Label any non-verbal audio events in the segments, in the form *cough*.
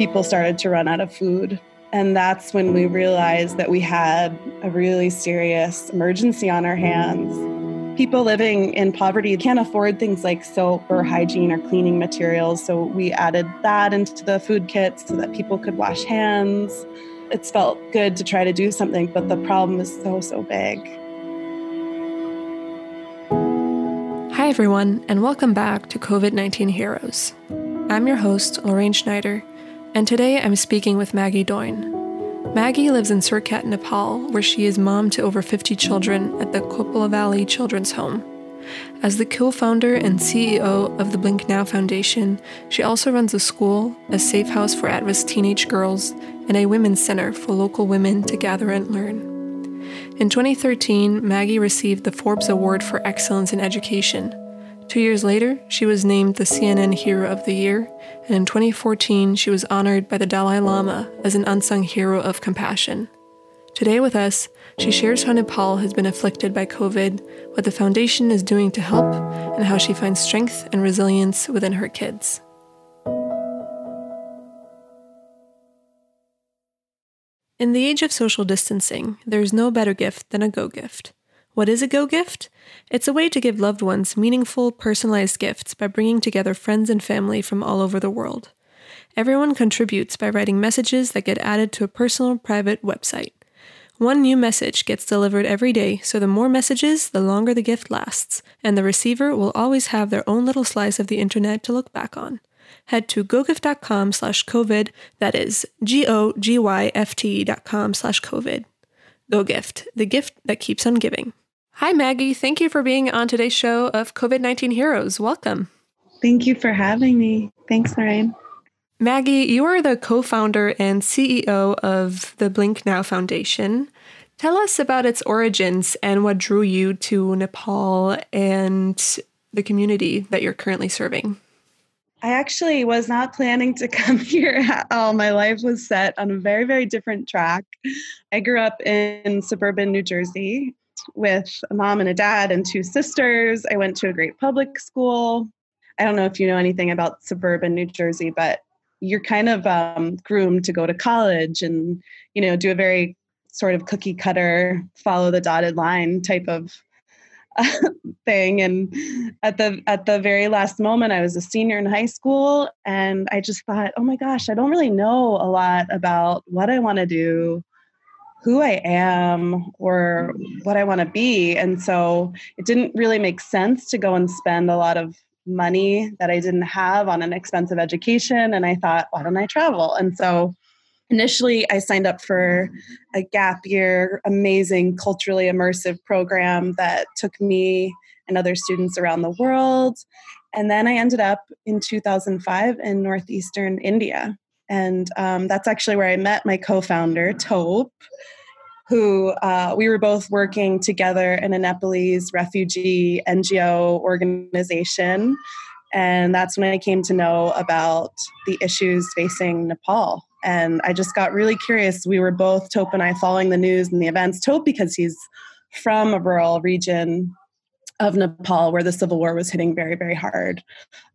people started to run out of food. And that's when we realized that we had a really serious emergency on our hands. People living in poverty can't afford things like soap or hygiene or cleaning materials. So we added that into the food kits so that people could wash hands. It's felt good to try to do something, but the problem is so, so big. Hi, everyone, and welcome back to COVID 19 Heroes. I'm your host, Lorraine Schneider, and today I'm speaking with Maggie Doyne. Maggie lives in Surkhet, Nepal, where she is mom to over 50 children at the Kopila Valley Children's Home. As the co founder and CEO of the Blink Now Foundation, she also runs a school, a safe house for at risk teenage girls, and a women's center for local women to gather and learn. In 2013, Maggie received the Forbes Award for Excellence in Education, Two years later, she was named the CNN Hero of the Year, and in 2014, she was honored by the Dalai Lama as an unsung hero of compassion. Today, with us, she shares how Nepal has been afflicted by COVID, what the foundation is doing to help, and how she finds strength and resilience within her kids. In the age of social distancing, there is no better gift than a go gift. What is a Go gift? It's a way to give loved ones meaningful, personalized gifts by bringing together friends and family from all over the world. Everyone contributes by writing messages that get added to a personal, private website. One new message gets delivered every day, so the more messages, the longer the gift lasts, and the receiver will always have their own little slice of the internet to look back on. Head to gogift.com slash COVID, that is G-O-G-Y-F-T dot com slash COVID. Go Gift, the gift that keeps on giving. Hi, Maggie. Thank you for being on today's show of COVID 19 Heroes. Welcome. Thank you for having me. Thanks, Lorraine. Maggie, you are the co founder and CEO of the Blink Now Foundation. Tell us about its origins and what drew you to Nepal and the community that you're currently serving. I actually was not planning to *laughs* come here at all. My life was set on a very, very different track. I grew up in suburban New Jersey with a mom and a dad and two sisters. I went to a great public school. I don't know if you know anything about suburban New Jersey, but you're kind of um, groomed to go to college and you know do a very sort of cookie cutter, follow the dotted line type of *laughs* thing. And at the at the very last moment, I was a senior in high school, and I just thought, oh my gosh, I don't really know a lot about what I want to do who I am or mm-hmm. what I want to be. And so it didn't really make sense to go and spend a lot of money that I didn't have on an expensive education. And I thought, why don't I travel? And so initially I signed up for a gap year, amazing, culturally immersive program that took me and other students around the world. And then I ended up in 2005 in northeastern India. And um, that's actually where I met my co founder, Tope, who uh, we were both working together in a Nepalese refugee NGO organization. And that's when I came to know about the issues facing Nepal. And I just got really curious. We were both, Tope and I, following the news and the events. Tope, because he's from a rural region of Nepal where the civil war was hitting very, very hard.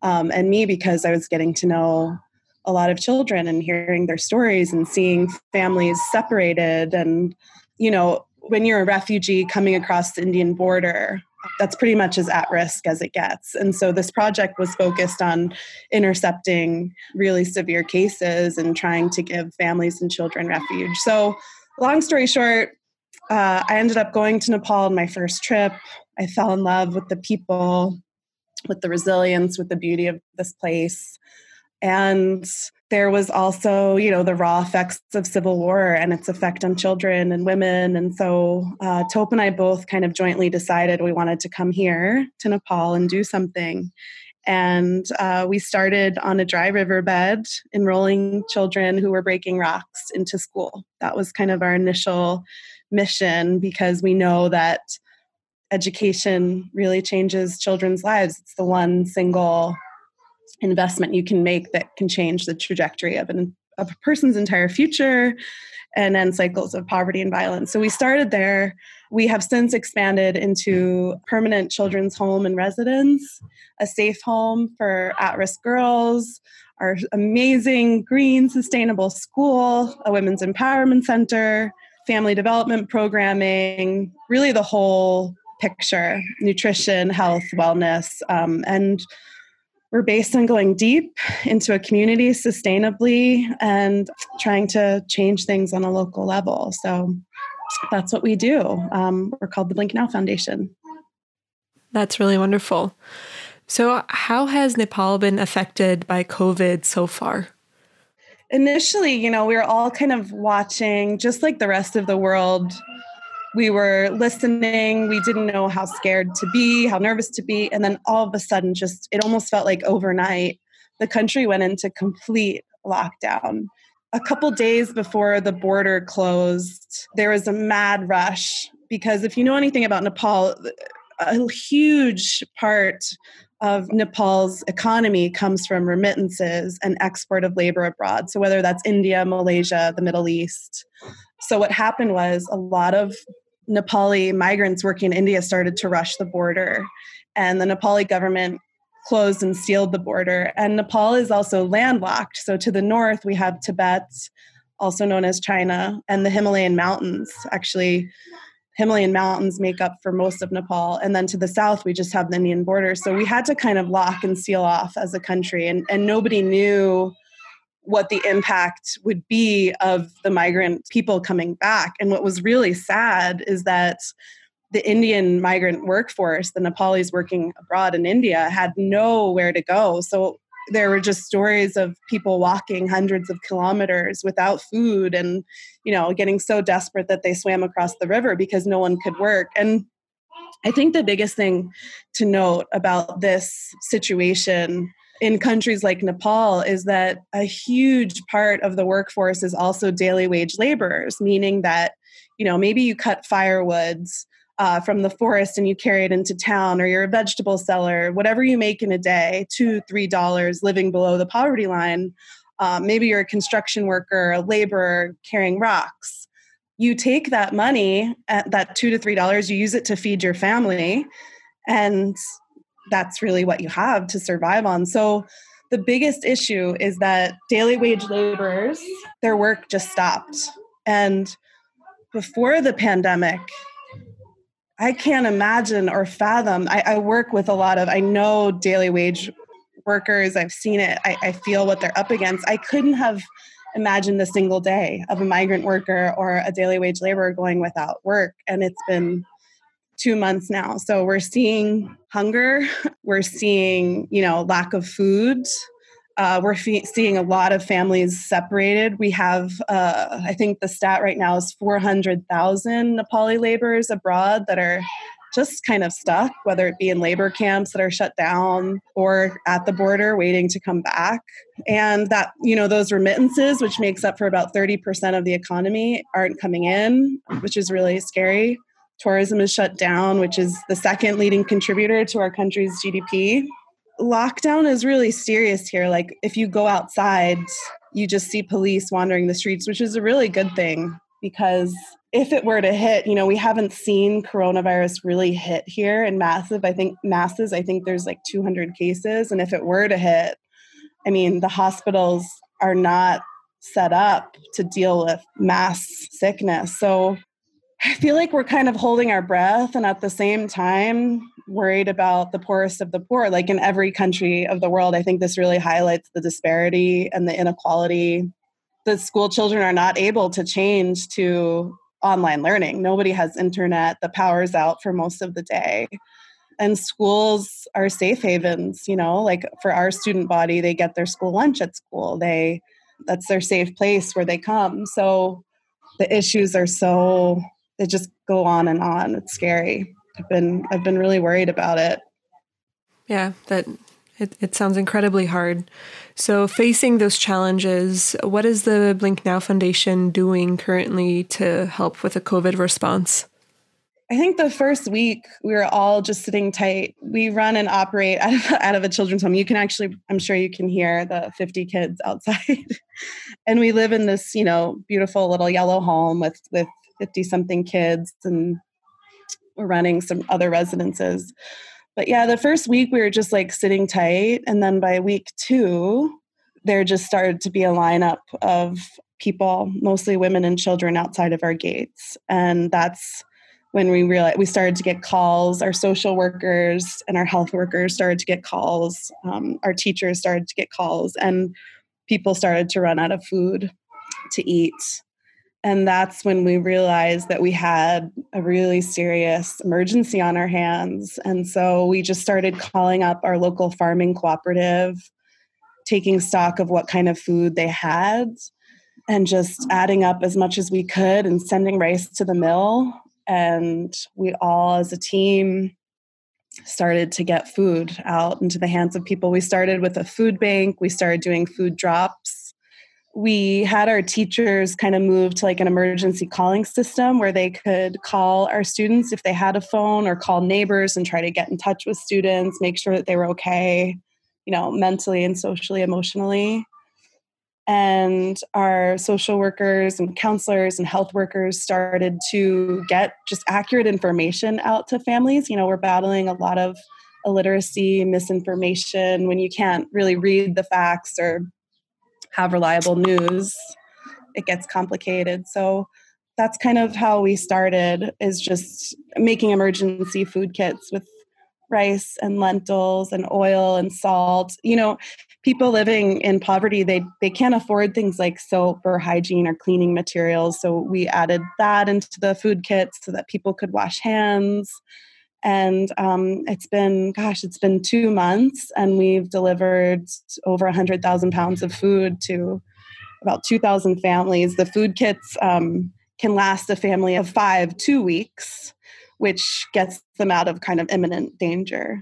Um, and me, because I was getting to know a lot of children and hearing their stories and seeing families separated. And you know when you're a refugee coming across the indian border that's pretty much as at risk as it gets. And so this project was focused on intercepting really severe cases and trying to give families and children refuge. So long story short uh, i ended up going to nepal on my first trip. I fell in love with the people with the resilience with the beauty of this place and there was also, you know, the raw effects of civil war and its effect on children and women. And so uh, Tope and I both kind of jointly decided we wanted to come here to Nepal and do something. And uh, we started on a dry riverbed, enrolling children who were breaking rocks into school. That was kind of our initial mission because we know that education really changes children's lives. It's the one single investment you can make that can change the trajectory of an of a person's entire future and end cycles of poverty and violence. So we started there. We have since expanded into permanent children's home and residence, a safe home for at-risk girls, our amazing green sustainable school, a women's empowerment center, family development programming, really the whole picture nutrition, health, wellness. Um, and we're based on going deep into a community sustainably and trying to change things on a local level. So that's what we do. Um, we're called the Blink Now Foundation. That's really wonderful. So, how has Nepal been affected by COVID so far? Initially, you know, we were all kind of watching, just like the rest of the world. We were listening. We didn't know how scared to be, how nervous to be. And then all of a sudden, just it almost felt like overnight, the country went into complete lockdown. A couple days before the border closed, there was a mad rush because if you know anything about Nepal, a huge part of Nepal's economy comes from remittances and export of labor abroad. So, whether that's India, Malaysia, the Middle East. So, what happened was a lot of Nepali migrants working in India started to rush the border, and the Nepali government closed and sealed the border. And Nepal is also landlocked. So, to the north, we have Tibet, also known as China, and the Himalayan mountains. Actually, Himalayan mountains make up for most of Nepal. And then to the south, we just have the Indian border. So we had to kind of lock and seal off as a country. And, and nobody knew what the impact would be of the migrant people coming back. And what was really sad is that the Indian migrant workforce, the Nepalis working abroad in India, had nowhere to go. So there were just stories of people walking hundreds of kilometers without food and you know getting so desperate that they swam across the river because no one could work and i think the biggest thing to note about this situation in countries like nepal is that a huge part of the workforce is also daily wage laborers meaning that you know maybe you cut firewoods uh, from the forest and you carry it into town, or you're a vegetable seller, whatever you make in a day, two, three dollars living below the poverty line. Um, maybe you're a construction worker, a laborer carrying rocks. You take that money, at that two to three dollars, you use it to feed your family, and that's really what you have to survive on. So the biggest issue is that daily wage laborers, their work just stopped. And before the pandemic, I can't imagine or fathom. I, I, work with a lot of, I know daily wage workers, I've seen it, I, I feel what they're up against. I couldn't have imagined a single day of a migrant worker or a daily wage laborer going without work. And it's been two months now. So we're seeing hunger, *laughs* we're seeing, you know, lack of food, uh, we're fe- seeing a lot of families separated. We have, uh, I think the stat right now is 400,000 Nepali laborers abroad that are just kind of stuck, whether it be in labor camps that are shut down or at the border waiting to come back. And that, you know, those remittances, which makes up for about 30% of the economy, aren't coming in, which is really scary. Tourism is shut down, which is the second leading contributor to our country's GDP lockdown is really serious here. Like, if you go outside, you just see police wandering the streets, which is a really good thing because if it were to hit, you know, we haven't seen coronavirus really hit here in massive. I think masses, I think there's like 200 cases. And if it were to hit, I mean, the hospitals are not set up to deal with mass sickness. So I feel like we're kind of holding our breath and at the same time worried about the poorest of the poor. Like in every country of the world, I think this really highlights the disparity and the inequality. The school children are not able to change to online learning. Nobody has internet, the power's out for most of the day. And schools are safe havens, you know, like for our student body, they get their school lunch at school. They that's their safe place where they come. So the issues are so they just go on and on. It's scary. I've been I've been really worried about it. Yeah, that it, it sounds incredibly hard. So, facing those challenges, what is the Blink Now Foundation doing currently to help with a COVID response? I think the first week we were all just sitting tight. We run and operate out of, out of a children's home. You can actually, I'm sure you can hear the 50 kids *laughs* outside. and we live in this, you know, beautiful little yellow home with with 50 something kids and we're running some other residences. But yeah, the first week we were just like sitting tight. And then by week two, there just started to be a lineup of people, mostly women and children, outside of our gates. And that's when we realized we started to get calls. Our social workers and our health workers started to get calls. Um, our teachers started to get calls, and people started to run out of food to eat. And that's when we realized that we had a really serious emergency on our hands. And so we just started calling up our local farming cooperative, taking stock of what kind of food they had, and just adding up as much as we could and sending rice to the mill. And we all, as a team, started to get food out into the hands of people. We started with a food bank, we started doing food drops we had our teachers kind of move to like an emergency calling system where they could call our students if they had a phone or call neighbors and try to get in touch with students, make sure that they were okay, you know, mentally and socially, emotionally. And our social workers and counselors and health workers started to get just accurate information out to families. You know, we're battling a lot of illiteracy, misinformation when you can't really read the facts or have reliable news, it gets complicated. So that's kind of how we started is just making emergency food kits with rice and lentils and oil and salt. You know, people living in poverty, they they can't afford things like soap or hygiene or cleaning materials. So we added that into the food kits so that people could wash hands and um, it's been gosh it's been two months and we've delivered over 100000 pounds of food to about 2000 families. The food kits um, can last a family of five two weeks which gets them out of kind of imminent danger.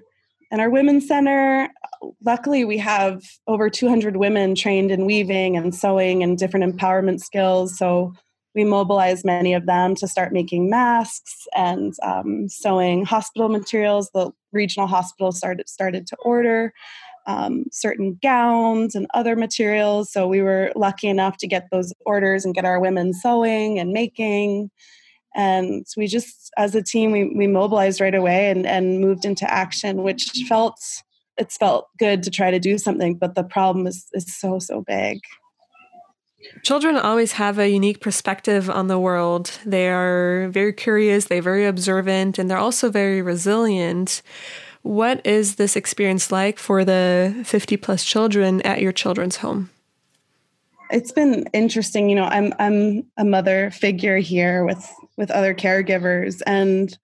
And our women's center luckily we have over 200 women trained in weaving and sewing and different empowerment skills. So we mobilized many of them to start making masks and um, sewing hospital materials. The regional hospitals started started to order um, certain gowns and other materials. So we were lucky enough to get those orders and get our women sewing and making. And we just, as a team, we, we mobilized right away and, and moved into action, which felt it's felt good to try to do something, but the problem is is so so big. Children always have a unique perspective on the world. They are very curious, they're very observant, and they're also very resilient. What is this experience like for the 50 plus children at your children's home? It's been interesting. You know, I'm I'm a mother figure here with with other caregivers and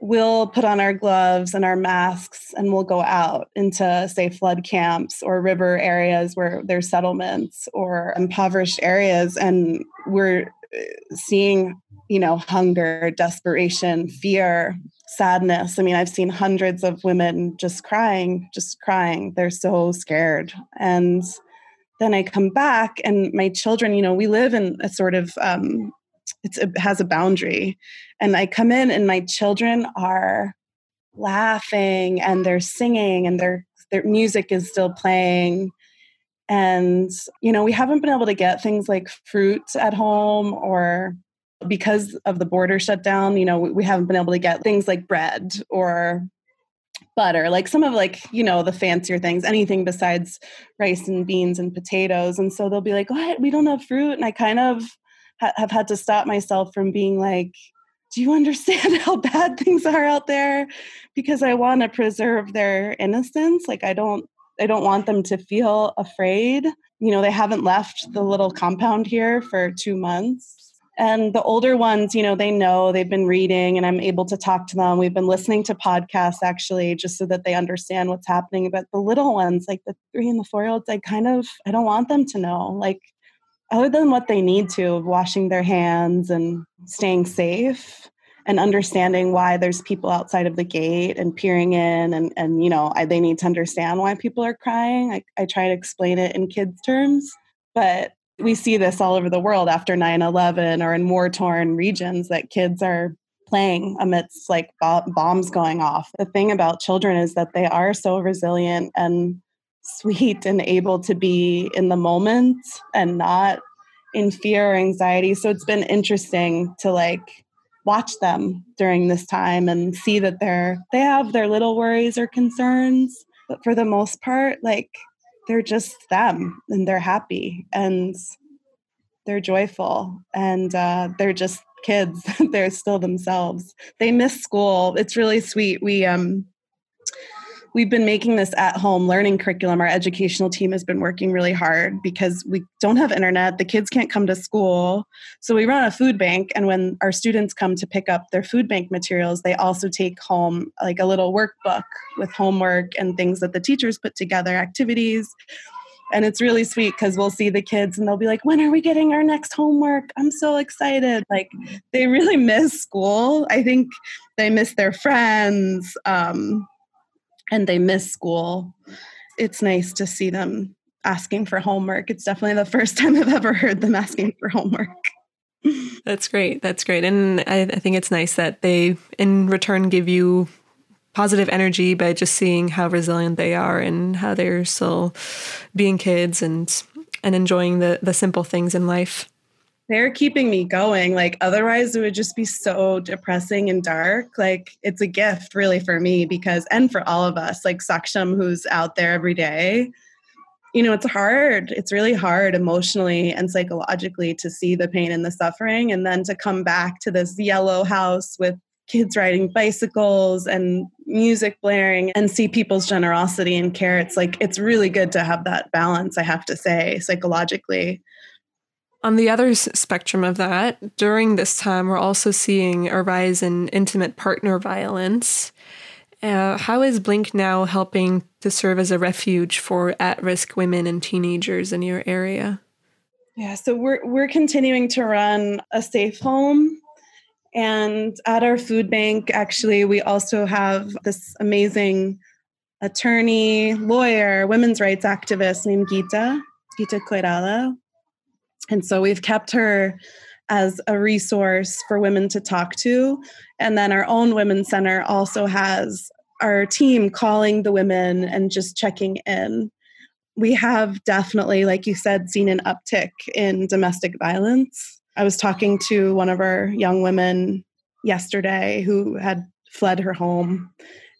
we'll put on our gloves and our masks and we'll go out into say flood camps or river areas where there's settlements or impoverished areas. And we're uh, seeing you know hunger desperation fear sadness. I mean i've seen hundreds of women just crying just crying. They're so scared. And then i come back and my children you know we live in a sort of um, it's, it has a boundary. And I come in and my children are laughing and they're singing and their their music is still playing. And you know, we haven't been able to get things like fruit at home or because of the border shutdown, you know, we haven't been able to get things like bread or butter, like some of like, you know, the fancier things, anything besides rice and beans and potatoes. And so they'll be like, what? We don't have fruit. And I kind of ha- have had to stop myself from being like, do you understand *laughs* how bad things are out there? Because I want to preserve their innocence. Like I don't I don't want them to feel afraid. You know, they haven't left the little compound here for 2 months. And the older ones, you know, they know they've been reading and I'm able to talk to them. We've been listening to podcasts actually just so that they understand what's happening. But the little ones, like the three and the four year olds, I kind of I don't want them to know. Like other than what they need to of washing their hands and staying safe and understanding why there's people outside of the gate and peering in and, and you know I, they need to understand why people are crying. I, I try to explain it in kids terms but we see this all over the world after 9-11 or in war-torn regions that kids are playing amidst like bombs going off. The thing about children is that they are so resilient and sweet and able to be in the moment and not in fear or anxiety. So it's been interesting to like watch them during this time and see that they're they have their little worries or concerns, but for the most part, like they're just them and they're happy and they're joyful and uh, they're just kids. *laughs* They're still themselves. They miss school. It's really sweet. We um we've been making this at home learning curriculum. Our educational team has been working really hard because we don't have internet. The kids can't come to school. So we run a food bank. And when our students come to pick up their food bank materials, they also take home like a little workbook with homework and things that the teachers put together, activities. And it's really sweet because we'll see the kids and they'll be like, when are we getting our next homework? I'm so excited. Like they really miss school. I think they miss their friends. Um, and they miss school, it's nice to see them asking for homework. It's definitely the first *laughs* time I've ever heard them asking for homework. *laughs* That's great. That's great. And I, I, think it's nice that they, in return, give you positive energy by just seeing how resilient they are and how they're still being kids and and enjoying the the simple things in life they're keeping me going. Like otherwise it would just be so depressing and dark. Like it's a gift really for me because and for all of us, like Saksham who's out there every day. You know, it's hard. It's really hard emotionally and psychologically to see the pain and the suffering and then to come back to this yellow house with kids riding bicycles and music blaring and see people's generosity and care. It's like it's really good to have that balance, I have to say, psychologically. On the other spectrum of that, during this time, we're also seeing a rise in intimate partner violence. Uh, how is Blink now helping to serve as a refuge for at risk women and teenagers in your area? Yeah, so we're, we're continuing to run a safe home. And at our food bank, actually, we also have this amazing attorney, lawyer, women's rights activist named Gita, Gita Koirala, and so we've kept her as a resource for women to talk to. And then our own Women's Center also has our team calling the women and just checking in. We have definitely, like you said, seen an uptick in domestic violence. I was talking to one of our young women yesterday who had fled her home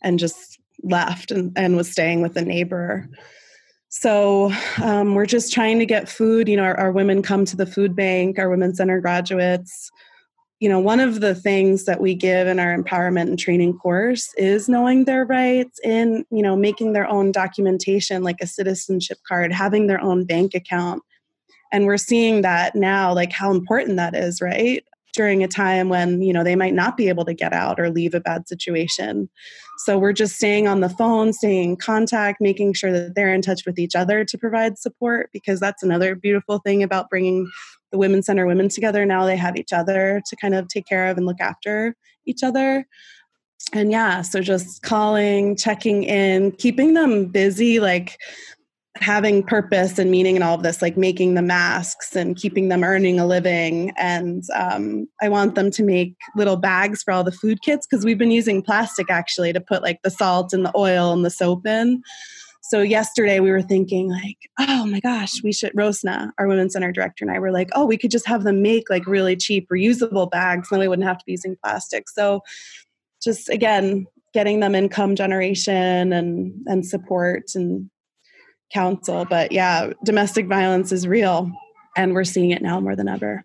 and just left and, and was staying with a neighbor so um, we're just trying to get food. You know, our, our women come to the food bank, our Women's Center graduates. You know, one of the things that we give in our empowerment and training course is knowing their rights in, you know, making their own documentation like a citizenship card, having their own bank account. And we're seeing that now, like how important that is, right? During a time when you know they might not be able to get out or leave a bad situation. So we're just staying on the phone staying in contact making sure that they're in touch with each other to provide support because that's another beautiful thing about bringing the women's center women together. Now they have each other to kind of take care of and look after each other. And yeah so just calling checking in keeping them busy like having purpose and meaning and all of this, like making the masks and keeping them earning a living. And um, I want them to make little bags for all the food kits because we've been using plastic actually to put like the salt and the oil and the soap in. So yesterday we were thinking like, oh my gosh, we should Rosna, our women's center director, and I were like, oh, we could just have them make like really cheap reusable bags, and then we wouldn't have to be using plastic. So just again, getting them income generation and and support and counsel. But yeah, domestic violence is real, and we're seeing it now more than ever.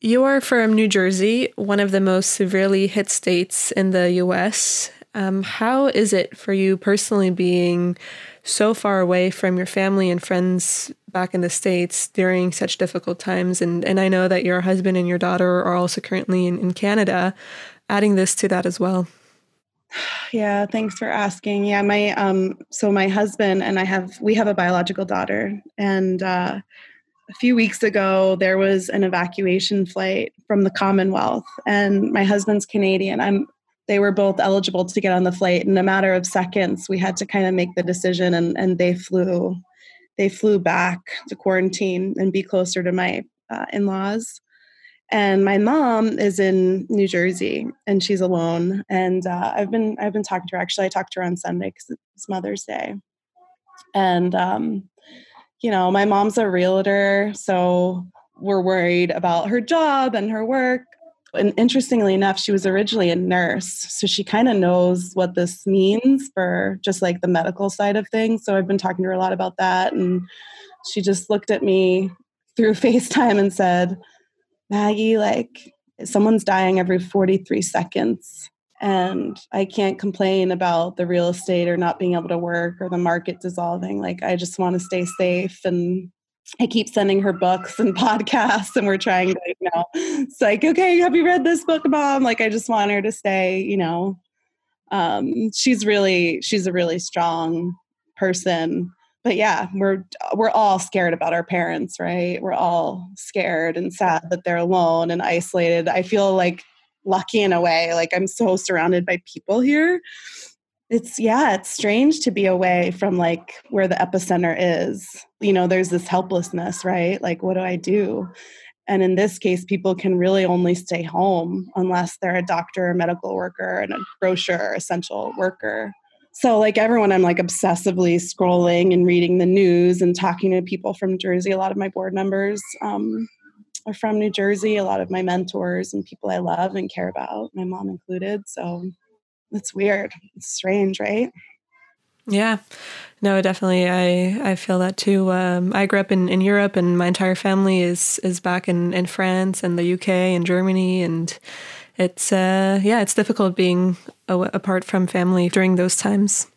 You are from New Jersey, one of the most severely hit states in the US. Um, how is it for you personally being so far away from your family and friends back in the States during such difficult times? And, and I know that your husband and your daughter are also currently in, in Canada, adding this to that as well. Yeah, thanks for asking. Yeah, my um so my husband and I have we have a biological daughter and uh a few weeks ago there was an evacuation flight from the Commonwealth and my husband's Canadian. I'm they were both eligible to get on the flight in a matter of seconds we had to kind of make the decision and and they flew they flew back to quarantine and be closer to my uh, in-laws and my mom is in New Jersey and she's alone. And uh, I've been I've been talking to her. Actually, I talked to her on Sunday because it's Mother's Day. And um, you know, my mom's a realtor, so we're worried about her job and her work. And interestingly enough, she was originally a nurse. So she kind of knows what this means for just like the medical side of things. So I've been talking to her a lot about that. And she just looked at me through *laughs* FaceTime and said, Maggie, like someone's dying every 43 seconds. And I can't complain about the real estate or not being able to work or the market dissolving. Like, I just want to stay safe and I keep sending her books and *laughs* podcasts, and we're trying to, you know, it's like, okay, have you read this book, mom? Like, I just want her to stay, you know, um, she's really, she's a really strong person. But yeah, we're we're all scared about our parents, right? We're all scared and sad that they're alone and isolated. I feel like lucky in a way. Like I'm so surrounded by people here it's yeah it's strange to be away from like where the epicenter is you know there's this helplessness right like what do i do and in this case people can really only stay home unless they're a doctor a medical worker and a grocer essential worker so like everyone i'm like obsessively scrolling and reading the news and talking to people from jersey a lot of my board members um, are from new jersey a lot of my mentors and people i love and care about my mom included so it's weird. It's strange, right? Yeah, no, definitely. I I feel that too. Um, I grew up in, in Europe, and my entire family is is back in, in France and the UK and Germany, and it's uh, yeah, it's difficult being apart from family during those times.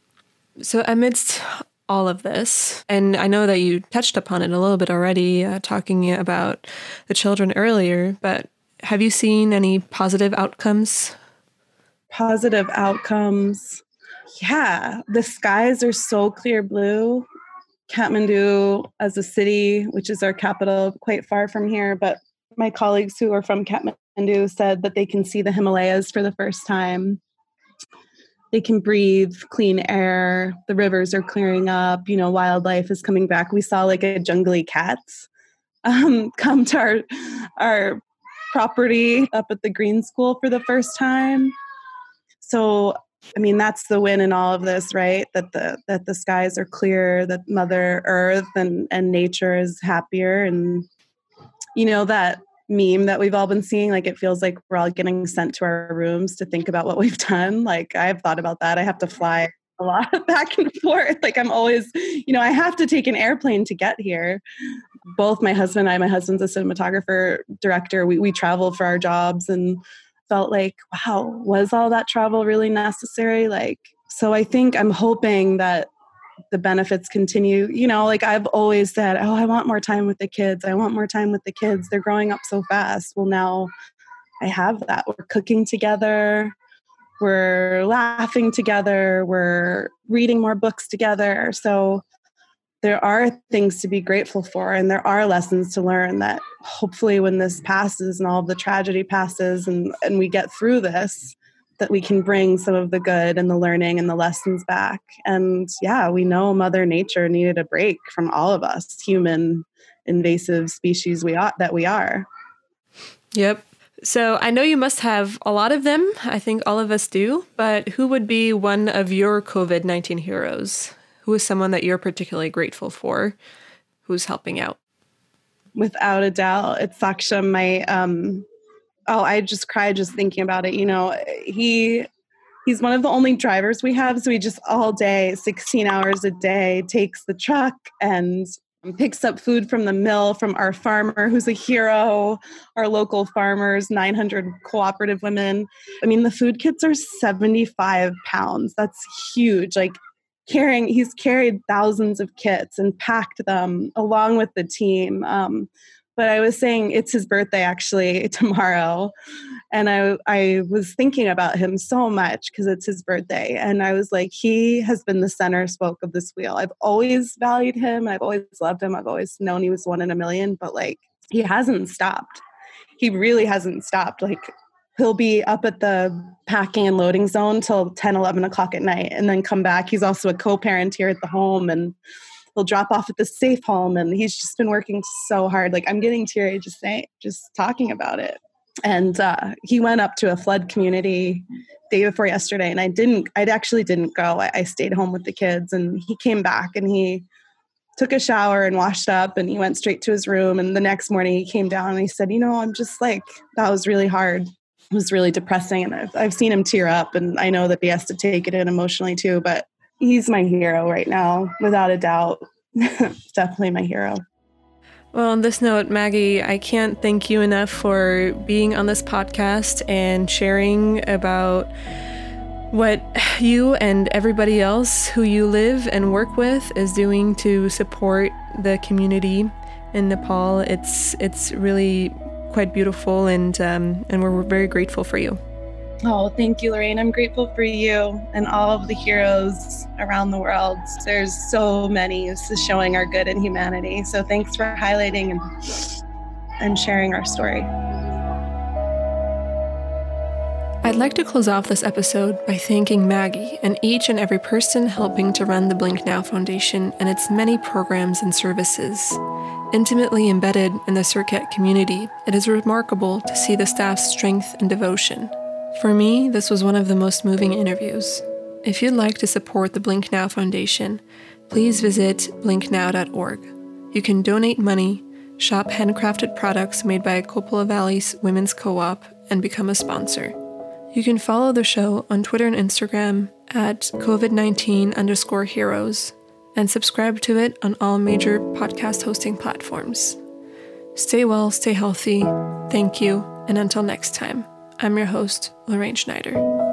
So amidst all of this, and I know that you touched upon it a little bit already, uh, talking about the children earlier, but have you seen any positive outcomes positive outcomes. Yeah, the skies are so clear blue. Kathmandu as a city, which is our capital, quite far from here, but my colleagues who are from Kathmandu said that they can see the Himalayas for the first time. They can breathe clean air. The rivers are clearing up. You know, wildlife is coming back. We saw like a jungly cat um, *laughs* come to our our property up at the Green School for the first time so I mean that's the win in all of this, right? That the that the skies are clear, that Mother Earth and and nature is happier, and you know that meme that we've all been seeing. Like it feels like we're all getting sent to our rooms to think about what we've *laughs* done. Like I've thought about that. I have to fly a lot *laughs* back and forth. Like I'm always, you know, I have to take an airplane to get here. Both my husband and I, my husband's a cinematographer, director. We we travel for our jobs and felt like, wow, was all that travel really necessary? Like, so I think I'm hoping that the benefits continue. You know, like I've always said, oh, I want more time with the kids. I want more time with the kids. They're growing up so fast. Well, now I have that. We're cooking together. We're laughing together. We're reading more books together. So there are things to be grateful for and there are lessons to learn that hopefully when this passes and all the tragedy passes and, and we get through this that we can bring some of the good and the learning and the lessons back and yeah we know mother nature needed a break from all of us human invasive species we are that we are yep so I know you must have a lot of them. I think all of us do. But who would be one of your COVID 19 heroes? who is someone that you're particularly grateful for who's helping out? Without a doubt, it's Saksha, my um oh, I just cry just thinking about it. You know, he he's one of the only drivers we have, so he just all day, 16 hours a day, takes the truck and picks up food from the mill from our farmer who's a hero. Our local farmers 900 cooperative women. I mean the food kits are 75 pounds. That's huge like carrying he's carried thousands of kits and packed them along with the team. Um, but i was saying it's his birthday actually *laughs* tomorrow and i i was thinking about him so much because it's his birthday and i was like he has been the center spoke of this wheel. I've always valued him i've always loved him i've always known he was one in a million but like he hasn't stopped. He really hasn't stopped like he'll be up at the packing and loading zone till 10 11 o'clock at night and then come back. He's also a co-parent here at the home and he'll drop off at the safe home and he's just been working so hard like i'm getting teary just saying just talking about it and uh, he went up to a flood community day before yesterday and i didn't i actually didn't go I, I stayed home with the kids and he came back and he took a shower and washed up and he went straight to his room and the next morning he came down and he said you know i'm just like that was really hard it was really depressing. And I've, I've seen him tear up, and I know that he has to take it in emotionally too. But he's my hero right now, without a doubt. *laughs* Definitely my hero. Well, on this note, Maggie, I can't thank you enough for being on this podcast and sharing about what you and everybody else who you live and work with is doing to support the community in Nepal. It's it's really quite beautiful, and um, and we're very grateful for you. Oh, thank you, Lorraine. I'm grateful for you and all of the heroes around the world. There's so many showing our good and humanity. So thanks for highlighting and, and sharing our story. I'd like to close off this episode by thanking Maggie and each and every person helping to run the Blink Now Foundation and its many programs and services. Intimately embedded in the Surkhet community, it is remarkable to see the staff's strength and devotion. For me, this was one of the most moving interviews. If you'd like to support the Blink Now Foundation, please visit blinknow.org. You can donate money, shop handcrafted products made by Kopila Valley's Women's Co op, and become a sponsor. You can follow the show on Twitter and Instagram at COVID 19 underscore heroes and subscribe to it on all major podcast hosting platforms. Stay well, stay healthy. Thank you, and until next time. I'm your host, Lorraine Schneider.